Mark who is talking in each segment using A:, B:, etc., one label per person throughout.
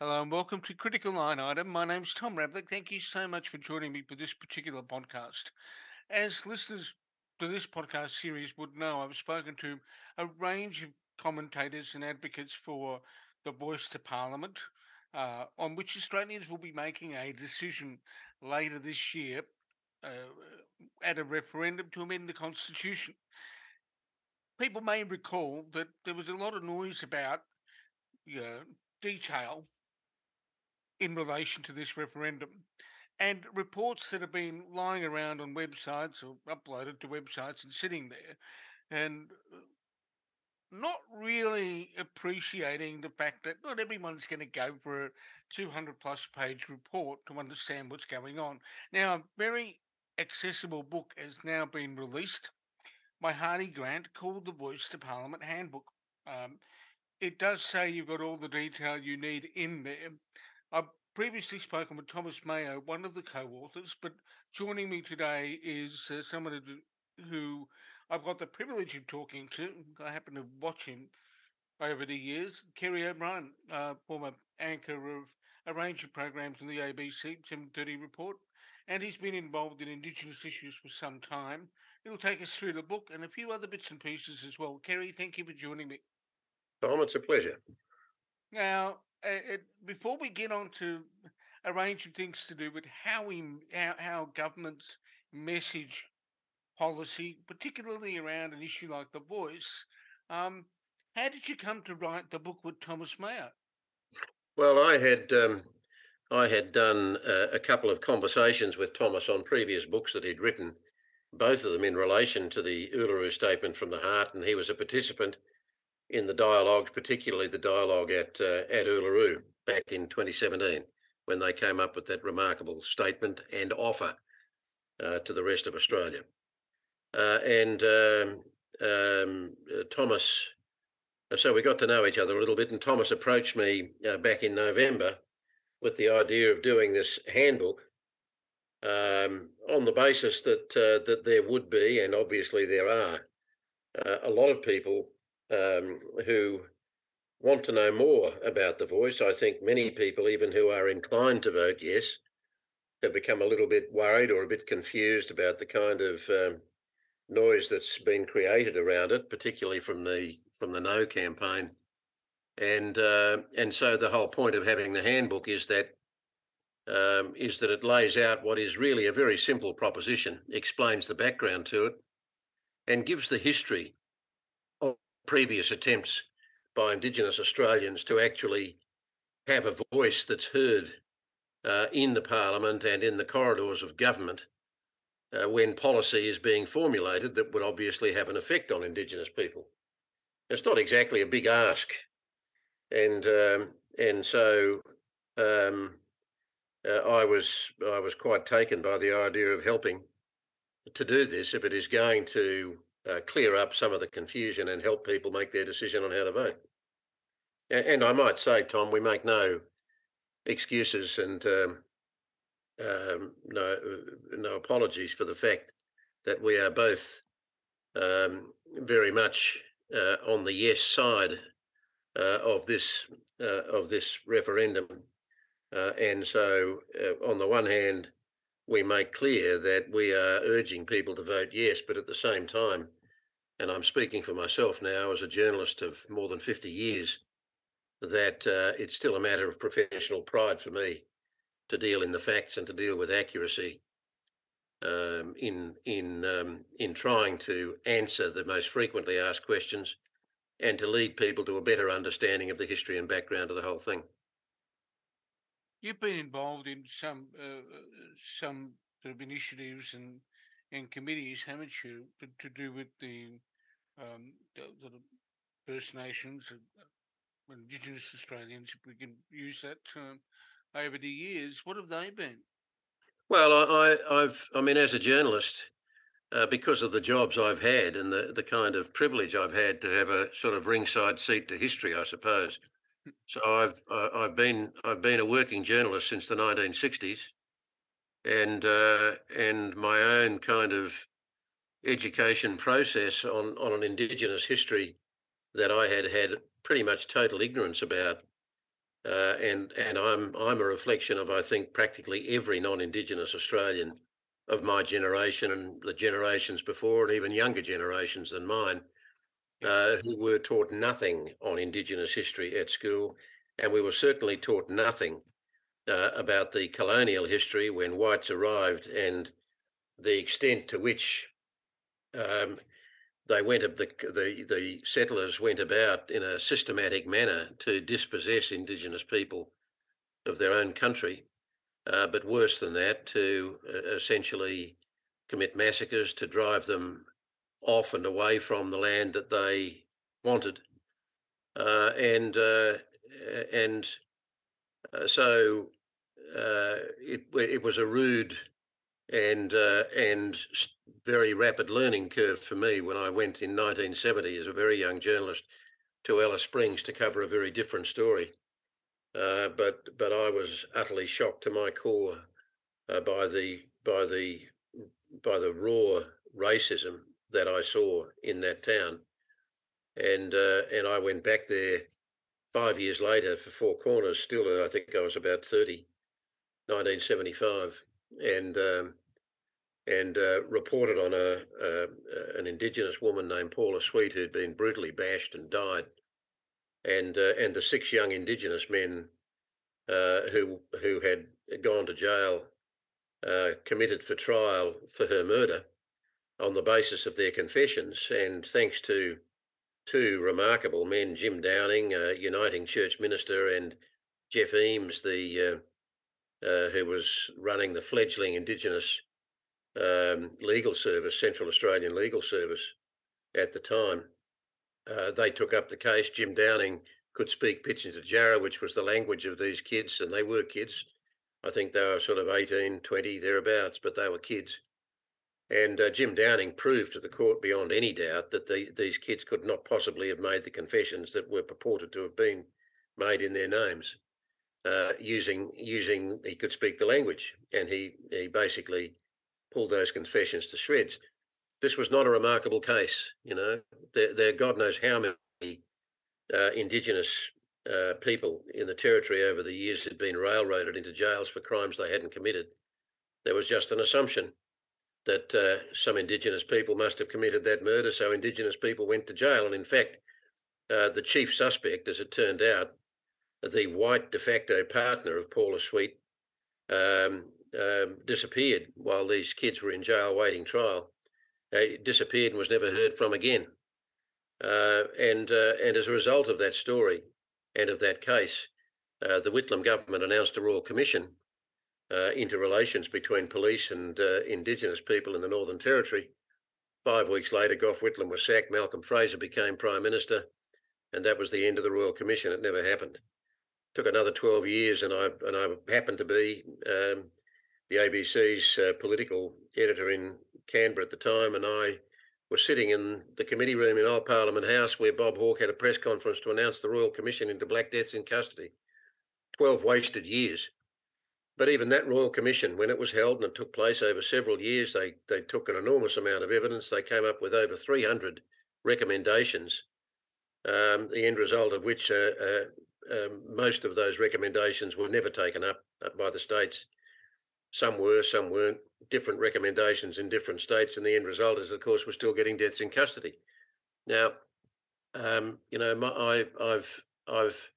A: Hello and welcome to Critical Line Item. My name's Tom Ravlic. Thank you so much for joining me for this particular podcast. As listeners to this podcast series would know, I've spoken to a range of commentators and advocates for the voice to Parliament, uh, on which Australians will be making a decision later this year uh, at a referendum to amend the Constitution. People may recall that there was a lot of noise about you know, detail in relation to this referendum. And reports that have been lying around on websites or uploaded to websites and sitting there, and uh, not really appreciating the fact that not everyone's going to go for a 200 plus page report to understand what's going on. Now, a very accessible book has now been released by Hardie Grant called The Voice to Parliament Handbook. Um, it does say you've got all the detail you need in there. I've previously spoken with Thomas Mayo, one of the co-authors, but joining me today is uh, someone who- I've got the privilege of talking to. I happen to watch him over the years. Kerry O'Brien, uh, former anchor of a range of programs on the ABC 7:30 Report, and he's been involved in Indigenous issues for some time. He'll take us through the book and a few other bits and pieces as well. Kerry, thank you for joining me.
B: Tom, it's a pleasure.
A: Now, uh, before we get on to a range of things to do with how we how, how governments message policy, particularly around an issue like the voice, um, how did you come to write the book with Thomas Mayo?
B: Well, I had um, I had done uh, a couple of conversations with Thomas on previous books that he'd written, both of them in relation to the Uluru Statement from the Heart, and he was a participant in the dialogues, particularly the dialogue at uh, at Uluru back in 2017 when they came up with that remarkable statement and offer uh, to the rest of Australia. Uh, and um, um, uh, Thomas, uh, so we got to know each other a little bit, and Thomas approached me uh, back in November with the idea of doing this handbook um, on the basis that that there would be, and obviously there are, a lot of people um, who want to know more about the voice. I think many people, even who are inclined to vote yes, have become a little bit worried or a bit confused about the kind of um, noise that's been created around it, particularly from the from the No campaign. And uh, and so the whole point of having the handbook is that um, is that it lays out what is really a very simple proposition, explains the background to it, and gives the history previous attempts by Indigenous Australians to actually have a voice that's heard uh, in the Parliament and in the corridors of government uh, when policy is being formulated that would obviously have an effect on Indigenous people. It's not exactly a big ask, and um, and so um, uh, I was I was quite taken by the idea of helping to do this if it is going to uh, clear up some of the confusion and help people make their decision on how to vote. And, and I might say, Tom, we make no excuses and um, um, no no apologies for the fact that we are both um, very much uh, on the yes side uh, of this uh, of this referendum, uh, and so uh, on the one hand, we make clear that we are urging people to vote yes, but at the same time, and I'm speaking for myself now as a journalist of more than 50 years, that uh, it's still a matter of professional pride for me to deal in the facts and to deal with accuracy um, in in um, in trying to answer the most frequently asked questions and to lead people to a better understanding of the history and background of the whole thing.
A: You've been involved in some uh, uh, some sort of initiatives and and committees, haven't you, to, do with the um, the, the First Nations, uh, Indigenous Australians, if we can use that term, over the years. What have they been?
B: Well, I, I I've I mean, as a journalist, uh, because of the jobs I've had and the the kind of privilege I've had to have a sort of ringside seat to history, I suppose. So I've I- I've been I've been a working journalist since the 1960s, and uh, and my own kind of education process on on an Indigenous history that I had had pretty much total ignorance about uh, and and I'm I'm a reflection of I think practically every non-Indigenous Australian of my generation and the generations before, and even younger generations than mine, uh, who were taught nothing on Indigenous history at school, and we were certainly taught nothing uh, about the colonial history when whites arrived and the extent to which um, they went the, the the settlers went about in a systematic manner to dispossess indigenous people of their own country, uh, but worse than that, to uh, essentially commit massacres to drive them off and away from the land that they wanted, uh, and uh, and uh, so uh, it it was a rude and uh, and very rapid learning curve for me when I went in 1970 as a very young journalist to Alice Springs to cover a very different story. But but I was utterly shocked to my core by the by the by the raw racism that I saw in that town, and uh, and I went back there five years later for Four Corners. Still, I think I was about 30, 1975 and um, and uh, reported on a, a, an Indigenous woman named Paula Sweet who'd been brutally bashed and died, and uh, and the six young Indigenous men uh, who who had gone to jail, uh, committed for trial for her murder, on the basis of their confessions, and thanks to two remarkable men, Jim Downing, a Uniting Church minister, and Geoff Eames, the uh, uh, who was running the fledgling Indigenous um, legal service, Central Australian Legal Service, at the time. Uh, they took up the case. Jim Downing could speak Pitjantjatjara, which was the language of these kids, and they were kids. I think they were sort of 18, 20, thereabouts, but they were kids. And uh, Jim Downing proved to the court beyond any doubt that the, these kids could not possibly have made the confessions that were purported to have been made in their names uh, using using he could speak the language, and he he basically pulled those confessions to shreds. This was not a remarkable case, you know. There, there God knows how many uh, Indigenous uh, people in the territory over the years had been railroaded into jails for crimes they hadn't committed. There was just an assumption that uh, some Indigenous people must have committed that murder, so Indigenous people went to jail. And in fact, uh, the chief suspect, as it turned out, the white de facto partner of Paula Sweet um, um, disappeared while these kids were in jail waiting trial. He disappeared and was never heard from again. Uh, and uh, and as a result of that story and of that case, uh, the Whitlam government announced a royal commission uh, into relations between police and uh, Indigenous people in the Northern Territory. Five weeks later, Gough Whitlam was sacked. Malcolm Fraser became prime minister, and that was the end of the royal commission. It never happened took another 12 years, and I and I happened to be um, the ABC's uh, political editor in Canberra at the time, and I was sitting in the committee room in Old Parliament House where Bob Hawke had a press conference to announce the Royal Commission into Black Deaths in custody. 12 wasted years. But even that Royal Commission, when it was held and it took place over several years, they, they took an enormous amount of evidence. They came up with over 300 recommendations, um, the end result of which uh, uh, um, most of those recommendations were never taken up, up by the states. Some were, some weren't. Different recommendations in different states, and the end result is, of course, we're still getting deaths in custody. Now, um, you know, my, I, I've I've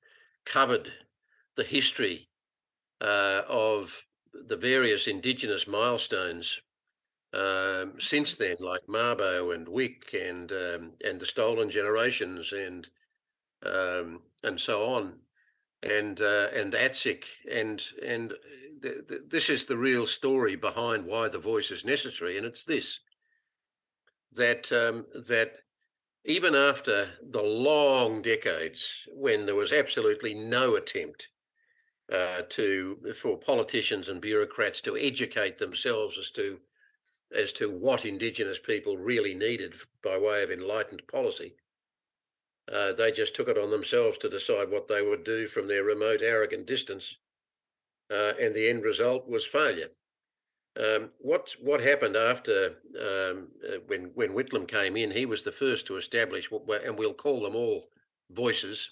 B: covered the history uh, of the various Indigenous milestones um, since then, like Mabo and Wik and um, and the Stolen Generations and um, and so on, and uh, and ATSIC, and and th- th- this is the real story behind why the voice is necessary, and it's this that um, that even after the long decades when there was absolutely no attempt uh, to for politicians and bureaucrats to educate themselves as to as to what Indigenous people really needed by way of enlightened policy. Uh, they just took it on themselves to decide what they would do from their remote, arrogant distance. Uh, and the end result was failure. Um, what what happened after um, uh, when when Whitlam came in? He was the first to establish what, and we'll call them all voices,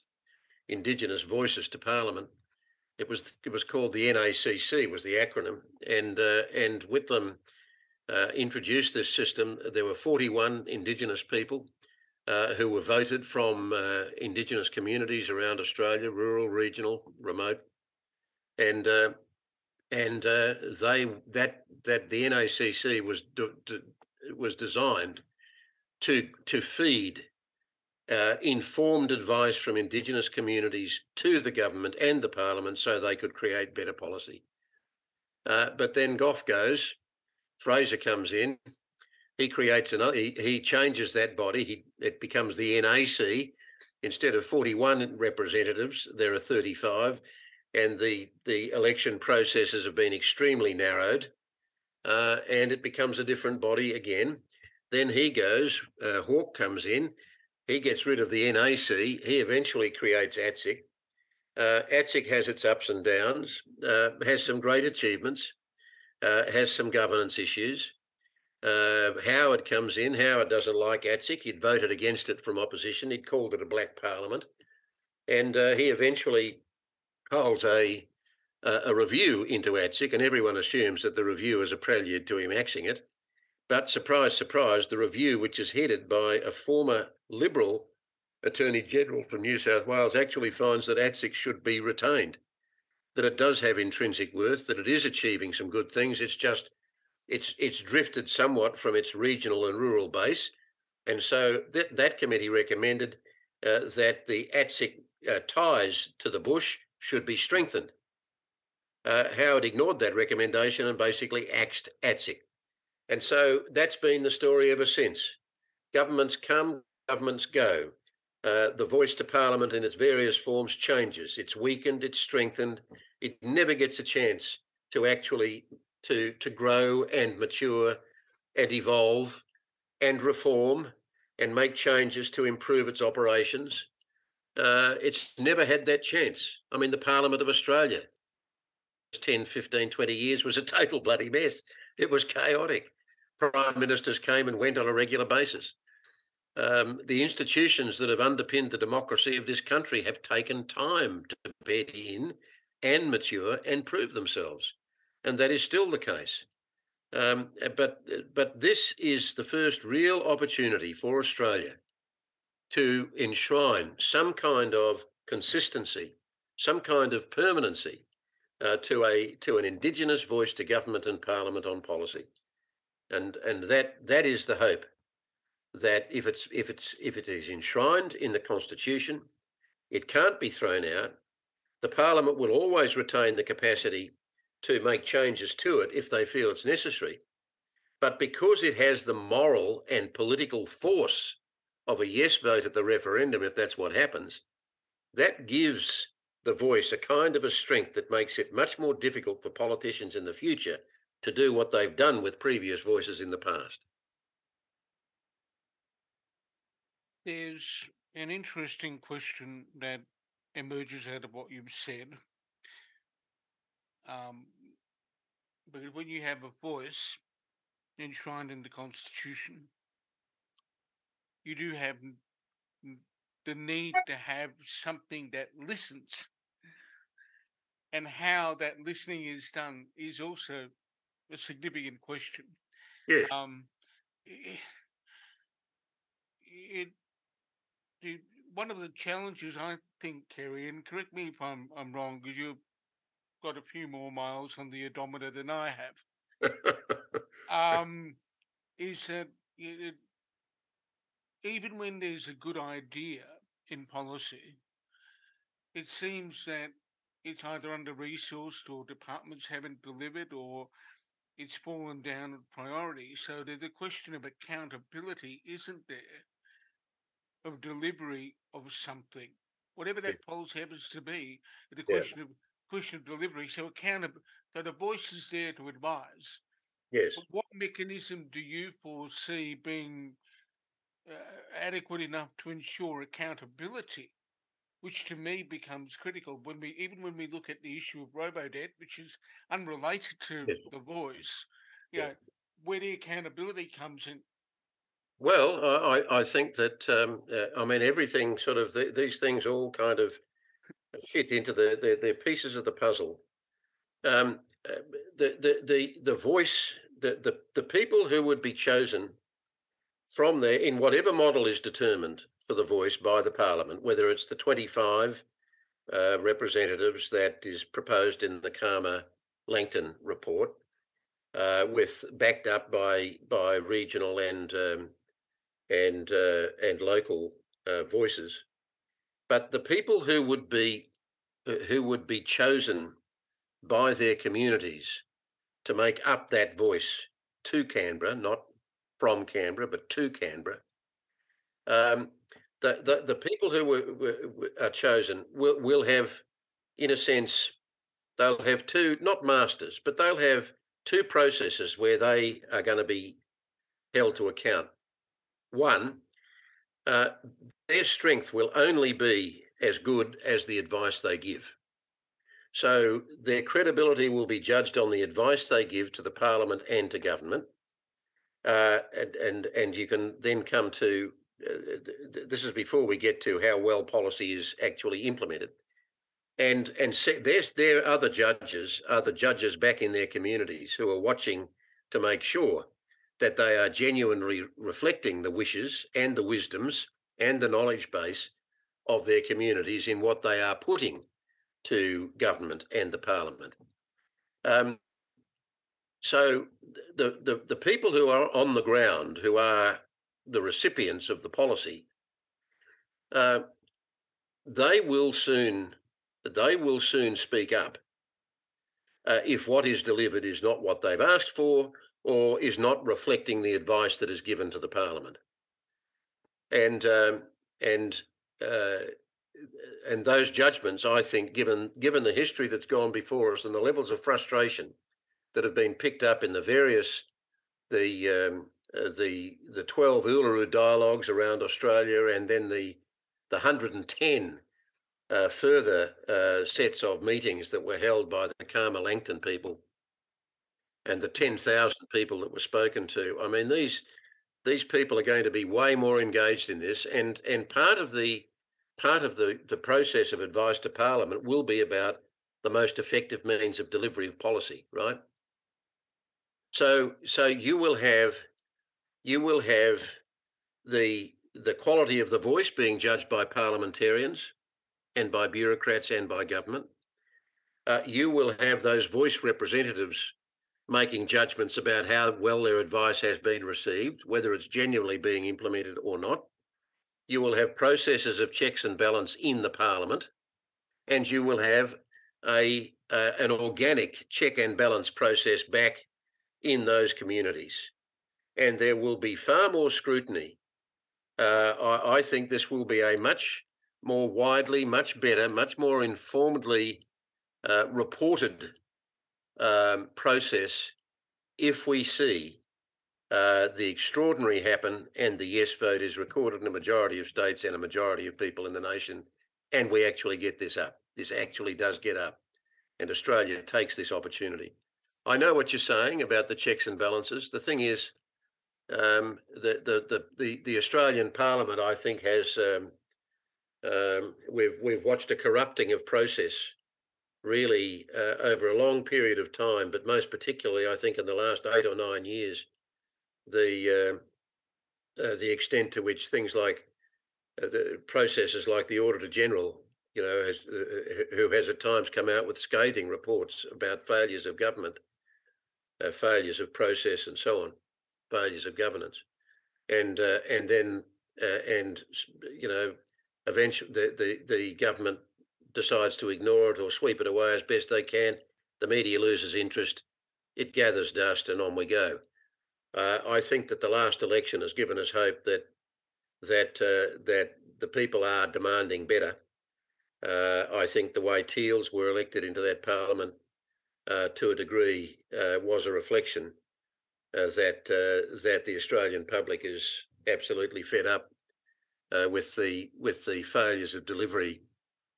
B: Indigenous voices to Parliament. It was it was called the NACC was the acronym, and uh, and Whitlam uh, introduced this system. There were 41 Indigenous people uh, who were voted from uh, Indigenous communities around Australia, rural, regional, remote, and uh, and uh, they that that the NACC was de- de- was designed to to feed uh, informed advice from Indigenous communities to the government and the Parliament so they could create better policy. Uh, but then Gough goes, Fraser comes in, he creates another, he, he changes that body, he, it becomes the NAC. Instead of 41 representatives, there are 35, and the, the election processes have been extremely narrowed, uh, and it becomes a different body again. Then he goes, uh, Hawke comes in, he gets rid of the NAC. He eventually creates ATSIC. Uh, ATSIC has its ups and downs, uh, has some great achievements, uh, has some governance issues. Uh, Howard comes in. Howard doesn't like ATSIC. He'd voted against it from opposition. He'd called it a black parliament. And uh, he eventually holds a, a review into ATSIC, and everyone assumes that the review is a prelude to him axing it. But surprise, surprise, the review, which is headed by a former Liberal Attorney General from New South Wales, actually finds that ATSIC should be retained, that it does have intrinsic worth, that it is achieving some good things. It's just it's it's drifted somewhat from its regional and rural base, and so that that committee recommended uh, that the ATSIC uh, ties to the bush should be strengthened. Uh, Howard ignored that recommendation and basically axed ATSIC. And so that's been the story ever since. Governments come, governments go. Uh, the voice to Parliament in its various forms changes. It's weakened, it's strengthened. It never gets a chance to actually to to grow and mature and evolve and reform and make changes to improve its operations. Uh, it's never had that chance. I mean, the Parliament of Australia, 10, 15, 20 years was a total bloody mess. It was chaotic prime ministers came and went on a regular basis. Um, the institutions that have underpinned the democracy of this country have taken time to bed in and mature and prove themselves. And that is still the case. Um, but, but this is the first real opportunity for Australia to enshrine some kind of consistency, some kind of permanency uh, to, a, to an Indigenous voice to government and parliament on policy and and that that is the hope that if it's if it's if it is enshrined in the constitution it can't be thrown out. The parliament will always retain the capacity to make changes to it if they feel it's necessary. But because it has the moral and political force of a yes vote at the referendum if that's what happens that gives the voice a kind of a strength that makes it much more difficult for politicians in the future to do what they've done with previous voices in the past.
A: There's an interesting question that emerges out of what you've said. Um, because when you have a voice enshrined in the Constitution, you do have the need to have something that listens. And how that listening is done is also a significant question.
B: Yeah.
A: Um, it, it, it, one of the challenges I think, Kerry, and correct me if I'm I'm wrong, because you've got a few more miles on the odometer than I have. um, is that it, even when there's a good idea in policy, it seems that it's either under resourced or departments haven't delivered or it's fallen down in priority. So there's a question of accountability, isn't there, of delivery of something, whatever that policy happens to be. The
B: Yeah.
A: question of question of delivery. So accountable. So the voice is there to advise.
B: Yes.
A: But what mechanism do you foresee being uh, adequate enough to ensure accountability? Which to me becomes critical when we, even when we look at the issue of robo-debt, which is unrelated to
B: Yes.
A: the voice, you
B: Yeah.
A: know, where the accountability comes in.
B: Well, I, I think that um, uh, I mean everything sort of th- these things all kind of fit into the, the, the pieces of the puzzle. Um, uh, the, the, the, the voice, the, the, the people who would be chosen from there in whatever model is determined for the voice by the parliament, whether it's the 25 uh, representatives that is proposed in the Calma Langton report, uh, with backed up by by regional and um, and uh, and local uh, voices, but the people who would be who would be chosen by their communities to make up that voice to Canberra, not from Canberra, but to Canberra. Um, the, the, the people who were, were, are chosen will, will have, in a sense, they'll have two, not masters, but they'll have two processes where they are going to be held to account. One, uh, their strength will only be as good as the advice they give. So their credibility will be judged on the advice they give to the parliament and to government. Uh, and, and and you can then come to uh, this is before we get to how well policy is actually implemented. And and se- there's there are other judges, other judges back in their communities who are watching to make sure that they are genuinely reflecting the wishes and the wisdoms and the knowledge base of their communities in what they are putting to government and the parliament. Um, so the, the, the people who are on the ground, who are the recipients of the policy, uh, they will soon they will soon speak up uh, if what is delivered is not what they've asked for or is not reflecting the advice that is given to the parliament. And um, and uh, and those judgments, I think, given given the history that's gone before us and the levels of frustration that have been picked up in the various the um, uh, the the twelve Uluru dialogues around Australia, and then the the hundred and ten uh, further uh, sets of meetings that were held by the Calma Langton people, and the ten thousand people that were spoken to. I mean, these these people are going to be way more engaged in this, and and part of the part of the, the process of advice to Parliament will be about the most effective means of delivery of policy, right? So so you will have you will have the the quality of the voice being judged by parliamentarians and by bureaucrats and by government. Uh, you will have those voice representatives making judgments about how well their advice has been received, whether it's genuinely being implemented or not you will have processes of checks and balance in the parliament, and you will have a uh, an organic check and balance process back in those communities, and there will be far more scrutiny. Uh, I, I, think this will be a much more widely, much better, much more informedly uh, reported um, process if we see uh, the extraordinary happen and the yes vote is recorded in a majority of states and a majority of people in the nation. And we actually get this up. This actually does get up. And Australia takes this opportunity. I know what you're saying about the checks and balances. The thing is, um, the, the, the, the, the Australian Parliament, I think, has um, um, we've we've watched a corrupting of process really uh, over a long period of time, but most particularly, I think, in the last eight or nine years, the uh, uh, the extent to which things like uh, the processes like the Auditor General, you know, has, uh, uh, who has at times come out with scathing reports about failures of government, uh, failures of process, and so on, failures of governance, and and then and you know, eventually the, the the government decides to ignore it or sweep it away as best they can. The media loses interest, it gathers dust, and on we go. Uh, I think that the last election has given us hope that that uh, that the people are demanding better. Uh, I think the way Teals were elected into that parliament uh, to a degree uh, was a reflection uh, that that the Australian public is absolutely fed up with the with the failures of delivery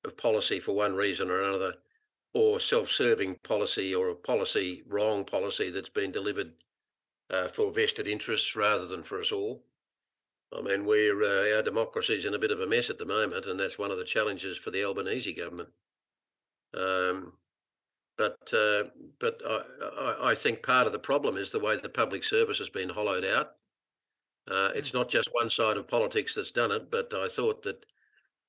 B: of policy for one reason or another, or self-serving policy or a policy wrong policy that's been delivered uh, for vested interests rather than for us all. I mean, we're uh, our democracy's in a bit of a mess at the moment, and that's one of the challenges for the Albanese government. Um, but uh, but I, I, think part of the problem is the way the public service has been hollowed out. Uh, it's not just one side of politics that's done it, but I thought that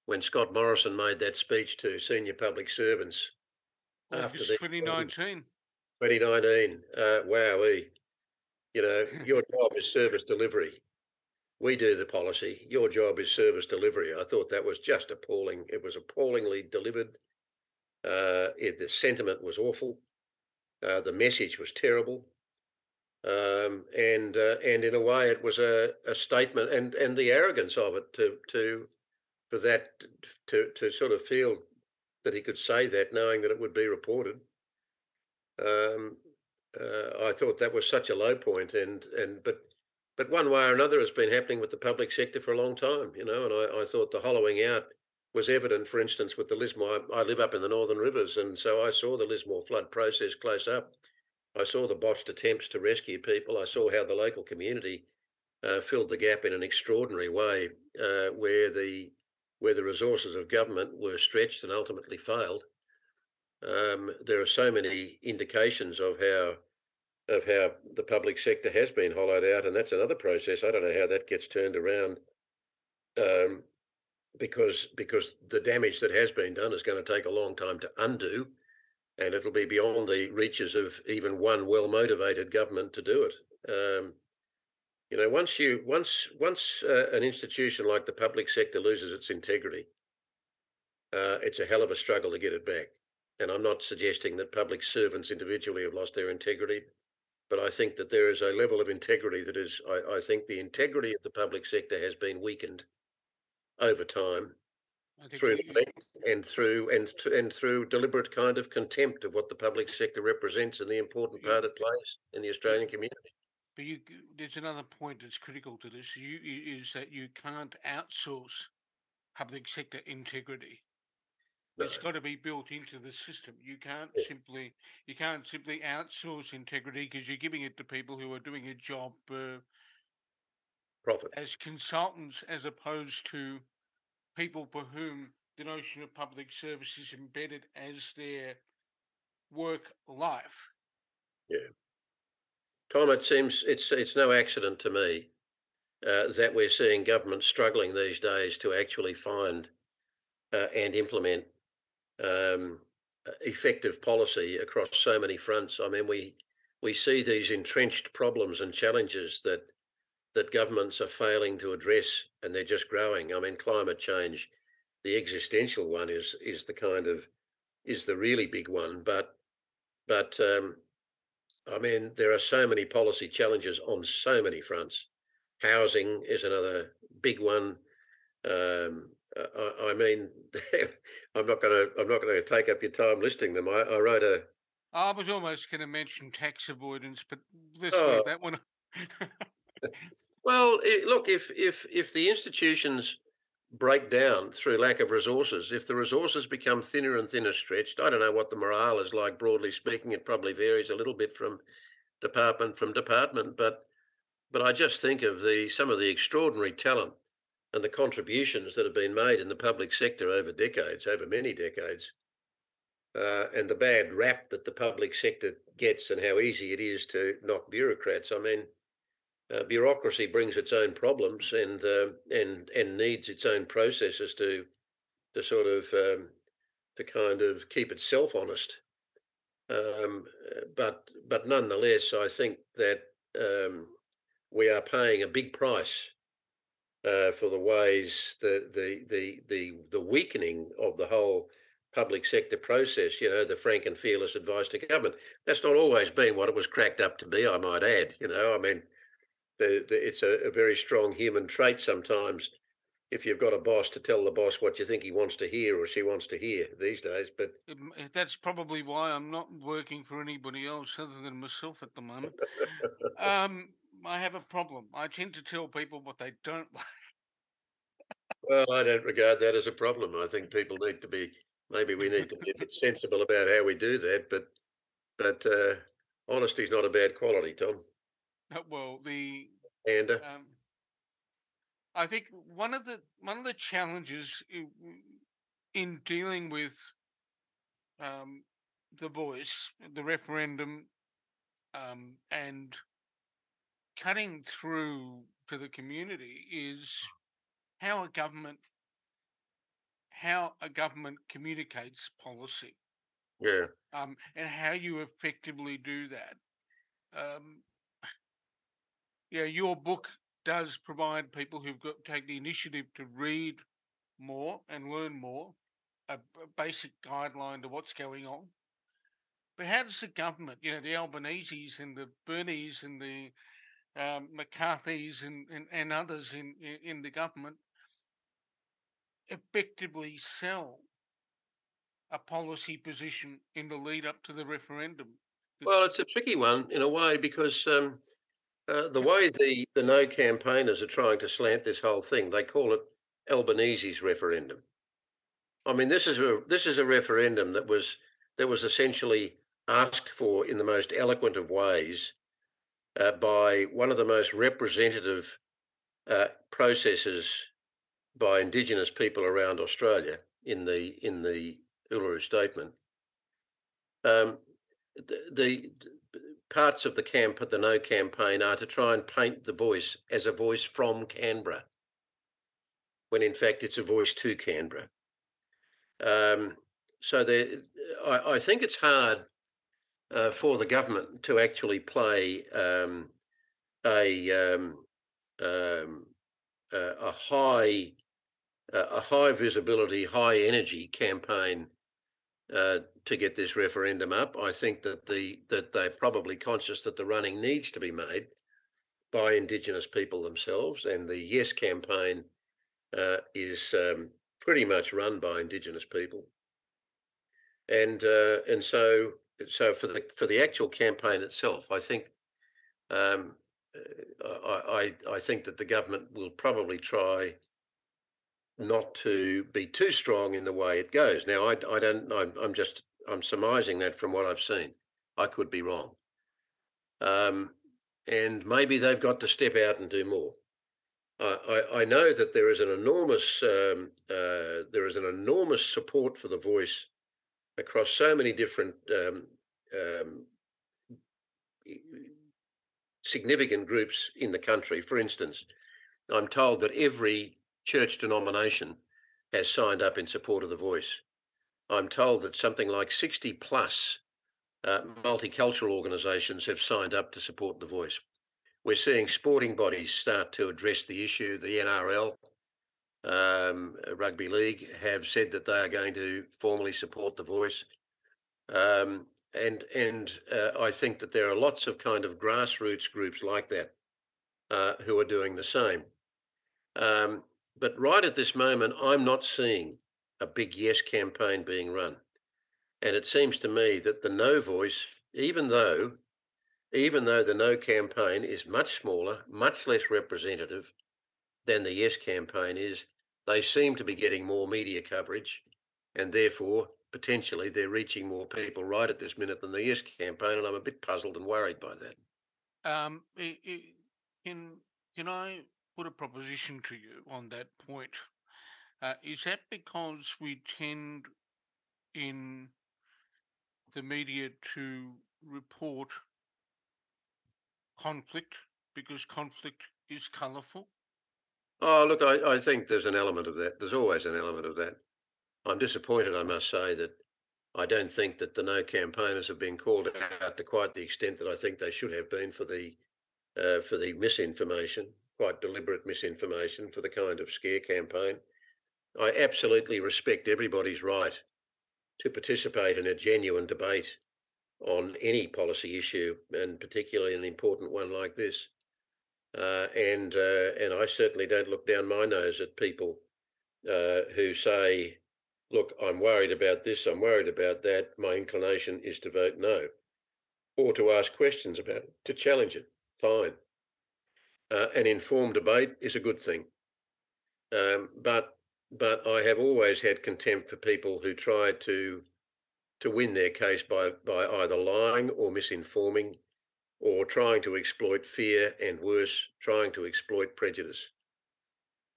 B: when Scott Morrison made that speech to senior public servants after the
A: 2019.
B: 2019, uh, wowee, you know, your job is service delivery. We do the policy. Your job is service delivery. I thought that was just appalling. It was appallingly delivered. Uh, it, the sentiment was awful. Uh, the message was terrible. Um, and uh, and in a way, it was a, a statement, and and the arrogance of it to to for that to to sort of feel that he could say that, knowing that it would be reported. Um, uh, I thought that was such a low point, and and but but one way or another, it's been happening with the public sector for a long time, you know. And I, I thought the hollowing out was evident, for instance, with the Lismore. I, I live up in the Northern Rivers, and so I saw the Lismore flood process close up. I saw the botched attempts to rescue people. I saw how the local community uh, filled the gap in an extraordinary way, uh, where the where the resources of government were stretched and ultimately failed. Um, there are so many indications of how of how the public sector has been hollowed out, and that's another process. I don't know how that gets turned around, um, because because the damage that has been done is going to take a long time to undo, and it'll be beyond the reaches of even one well motivated government to do it. Um, you know, once you once once uh, an institution like the public sector loses its integrity, uh, it's a hell of a struggle to get it back. And I'm not suggesting that public servants individually have lost their integrity, but I think that there is a level of integrity that is. I, I think the integrity of the public sector has been weakened over time through and through and and through deliberate kind of contempt of what the public sector represents and the important part it plays in the Australian community.
A: but you, there's another point that's critical to this. You, you is that you can't outsource public sector integrity.
B: No,
A: It's got to be built into the system. You can't
B: yeah,
A: simply you can't simply outsource integrity because you're giving it to people who are doing a job uh,
B: profit.
A: as consultants as opposed to people for whom the notion of public service is embedded as their work life.
B: Yeah, Tom. It seems it's it's no accident to me uh, that we're seeing governments struggling these days to actually find uh, and implement um, effective policy across so many fronts. I mean, we we see these entrenched problems and challenges that that governments are failing to address, and they're just growing. I mean, climate change, the existential one, is is the kind of is the really big one. But but um, I mean, there are so many policy challenges on so many fronts. Housing is another big one. Um, I, I mean, I'm not going to I'm not going to take up your time listing them. I, I wrote a
A: I was almost going to mention tax avoidance, but let's
B: oh
A: leave that one.
B: well. i look, if if if the institutions break down through lack of resources, if the resources become thinner and thinner stretched, I don't know what the morale is like. Broadly speaking, it probably varies a little bit from department from department, but but I just think of the some of the extraordinary talent and the contributions that have been made in the public sector over decades, over many decades, uh, and the bad rap that the public sector gets and how easy it is to knock bureaucrats. I mean, uh, bureaucracy brings its own problems and uh, and and needs its own processes to to sort of um, to kind of keep itself honest. Um, but but nonetheless, I think that um, we are paying a big price uh, for the ways the the the the the weakening of the whole public sector process. You know, the frank and fearless advice to government. That's not always been what it was cracked up to be. I might add. You know, I mean, the, the, it's a, a very strong human trait sometimes. If you've got a boss to tell the boss what you think he wants to hear or she wants to hear these days, but
A: That's probably why I'm not working for anybody else other than myself at the moment. Um, I have a problem. I tend to tell people what they don't like.
B: well, I don't regard that as a problem. I think people need to be maybe we need to be a bit sensible about how we do that, but but uh, honesty is not a bad quality, Tom.
A: Uh, well, the
B: And
A: um, I think one of the one of the challenges in dealing with um, the voice, the referendum, um, and cutting through to the community is how a government how a government communicates policy
B: Yeah.
A: um, and how you effectively do that. Um, yeah, your book does provide people who've got take the initiative to read more and learn more, a, a basic guideline to what's going on. But how does the government, you know, the Albanese's and the Burneys and the um, McCarthy's and, and, and others in, in, in the government effectively sell a policy position in the lead up to the referendum?
B: Well, it's a tricky one in a way because um, uh, the way the, the no campaigners are trying to slant this whole thing, they call it Albanese's referendum. I mean, this is a this is a referendum that was that was essentially asked for in the most eloquent of ways uh, by one of the most representative uh, processes by Indigenous people around Australia in the in the Uluru Statement. Um, the, the parts of the camp at the no campaign are to try and paint the voice as a voice from Canberra, when in fact it's a voice to Canberra. Um, so there, I, I think it's hard uh, for the government to actually play um, a um, um, a high a high visibility, high energy campaign uh, to get this referendum up. I think that the that they're probably conscious that the running needs to be made by Indigenous people themselves, and the Yes campaign uh, is um, pretty much run by Indigenous people. And uh, and so so for the for the actual campaign itself, I think um, uh, I, I I think that the government will probably try not to be too strong in the way it goes. Now, I, I don't, I'm, I'm just, I'm surmising that from what I've seen. I could be wrong. Um, and maybe they've got to step out and do more. I, I, I know that there is an enormous, um, uh, there is an enormous support for the voice across so many different um, um, significant groups in the country. For instance, I'm told that every church denomination has signed up in support of the voice. I'm told that something like 60 plus uh, multicultural organisations have signed up to support the voice. We're seeing sporting bodies start to address the issue. The NRL, um, Rugby League, have said that they are going to formally support the voice. Um, and and uh, I think that there are lots of kind of grassroots groups like that uh, who are doing the same. Um, but right at this moment, I'm not seeing a big yes campaign being run. And it seems to me that the no voice, even though, even though the no campaign is much smaller, much less representative than the yes campaign is, they seem to be getting more media coverage, and therefore potentially they're reaching more people right at this minute than the yes campaign. And I'm a bit puzzled and worried by that.
A: Um, can can I put a proposition to you on that point? Uh, is that because we tend in the media to report conflict because conflict is colourful?
B: Oh, look, I, I think there's an element of that. There's always an element of that. I'm disappointed, I must say, that I don't think that the no campaigners have been called out to quite the extent that I think they should have been for the uh, for the misinformation, quite deliberate misinformation for the kind of scare campaign. I absolutely respect everybody's right to participate in a genuine debate on any policy issue, and particularly an important one like this. Uh, and uh, and I certainly don't look down my nose at people uh, who say, "Look, I'm worried about this. I'm worried about that. My inclination is to vote no," or to ask questions about it, to challenge it. Fine. Uh, an informed debate is a good thing, um, but but I have always had contempt for people who try to to win their case by by either lying or misinforming or trying to exploit fear and worse, trying to exploit prejudice.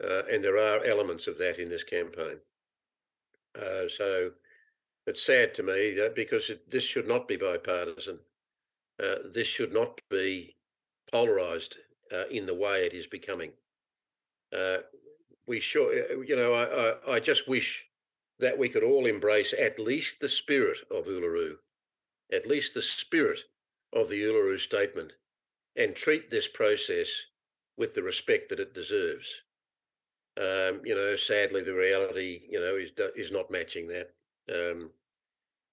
B: Uh, and there are elements of that in this campaign. Uh, so it's sad to me uh, because it, this should not be bipartisan. Uh, this should not be polarized uh, in the way it is becoming. Uh, we sure, uh, you know, I, I, I, just wish that we could all embrace at least the spirit of Uluru, at least the spirit of the Uluru Statement, and treat this process with the respect that it deserves. Um, you know, sadly, the reality, you know, is is not matching that. Um,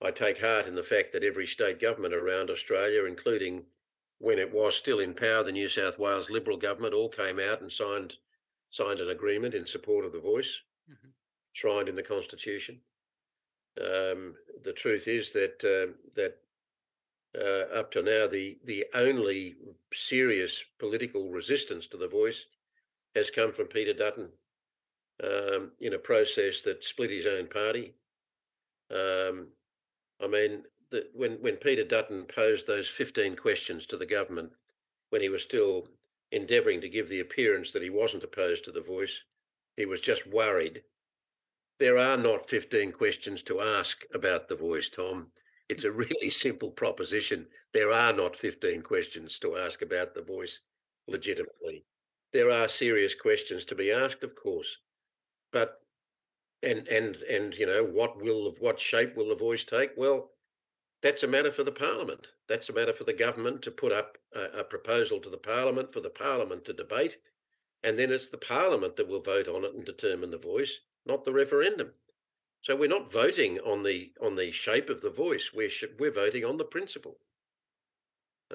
B: I take heart in the fact that every state government around Australia, including when it was still in power, the New South Wales Liberal government, all came out and signed signed an agreement in support of the voice, mm-hmm. enshrined in the Constitution. Um, the truth is that uh, that uh, up to now, the the only serious political resistance to the voice has come from Peter Dutton um, in a process that split his own party. Um, I mean, the, when when Peter Dutton posed those fifteen questions to the government, when he was still endeavouring to give the appearance that he wasn't opposed to the voice, he was just worried. There are not fifteen questions to ask about the voice, Tom. It's a really simple proposition. There are not 15 questions to ask about the voice legitimately. There are serious questions to be asked, of course, but and and and you know what will of what shape will the voice take? Well, that's a matter for the parliament. That's a matter for the government to put up a, a proposal to the parliament for the parliament to debate, and then it's the parliament that will vote on it and determine the voice, not the referendum. So we're not voting on the on the shape of the voice. We're we're voting on the principle.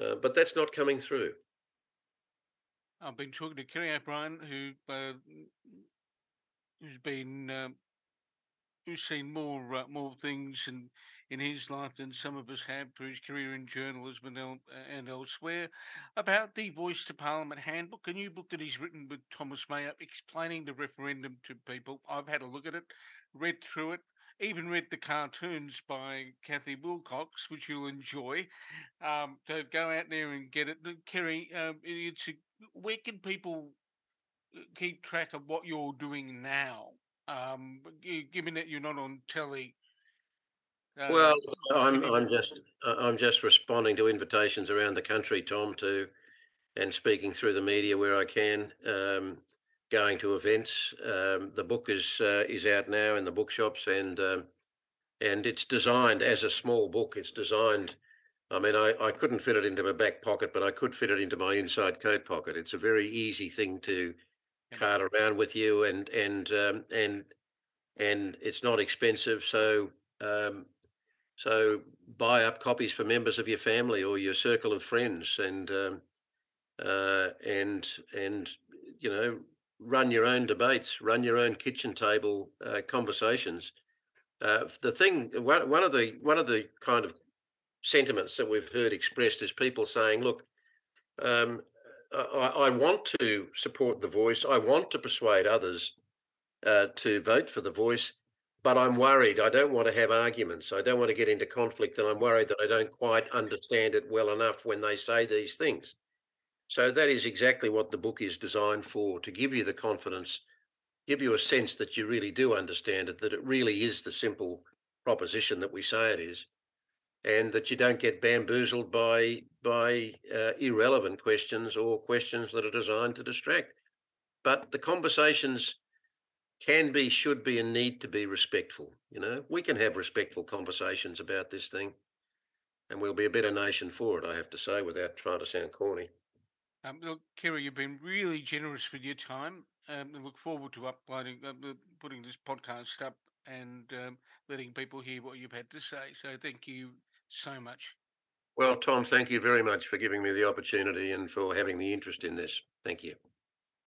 B: Uh, but that's not coming through.
A: I've been talking to Kerry O'Brien, who uh, who's been uh, who's seen more uh, more things in in his life than some of us have through his career in journalism and, el- and elsewhere. About the Voice to Parliament handbook, a new book that he's written with Thomas Mayo, explaining the referendum to people. I've had a look at it read through it, even read the cartoons by Kathy Wilcox, which you'll enjoy. Um, so go out there and get it. Kerry, um, it's a, where can people uh, keep track of what you're doing now? Um, given that you're not on telly.
B: Uh, well, I'm I'm just I'm just responding to invitations around the country, Tom, to and speaking through the media where I can. Um, going to events. Um, the book is uh, is out now in the bookshops, and um, and it's designed as a small book. It's designed. I mean, I, I couldn't fit it into my back pocket, but I could fit it into my inside coat pocket. It's a very easy thing to cart around with you, and and um, and and it's not expensive. So um, so buy up copies for members of your family or your circle of friends, and um, uh, and and you know run your own debates, run your own kitchen table uh, conversations. Uh, the thing, one, one of the one of the kind of sentiments that we've heard expressed is people saying, "Look, um, I, I, want to support the voice. I want to persuade others uh, to vote for the voice, but I'm worried. I don't want to have arguments. I don't want to get into conflict, and I'm worried that I don't quite understand it well enough when they say these things." So that is exactly what the book is designed for to give you the confidence, give you a sense that you really do understand it, that it really is the simple proposition that we say it is, and that you don't get bamboozled by by uh, irrelevant questions or questions that are designed to distract. But the conversations can be, should be, and need to be respectful. You know, we can have respectful conversations about this thing, and we'll be a better nation for it. I have to say, without trying to sound corny.
A: Um, look, Kerry, you've been really generous with your time. Um, I look forward to uploading, uh, putting this podcast up and um, letting people hear what you've had to say. So thank you so much.
B: Well, Tom, thank you very much for giving me the opportunity and for having the interest in this. Thank you.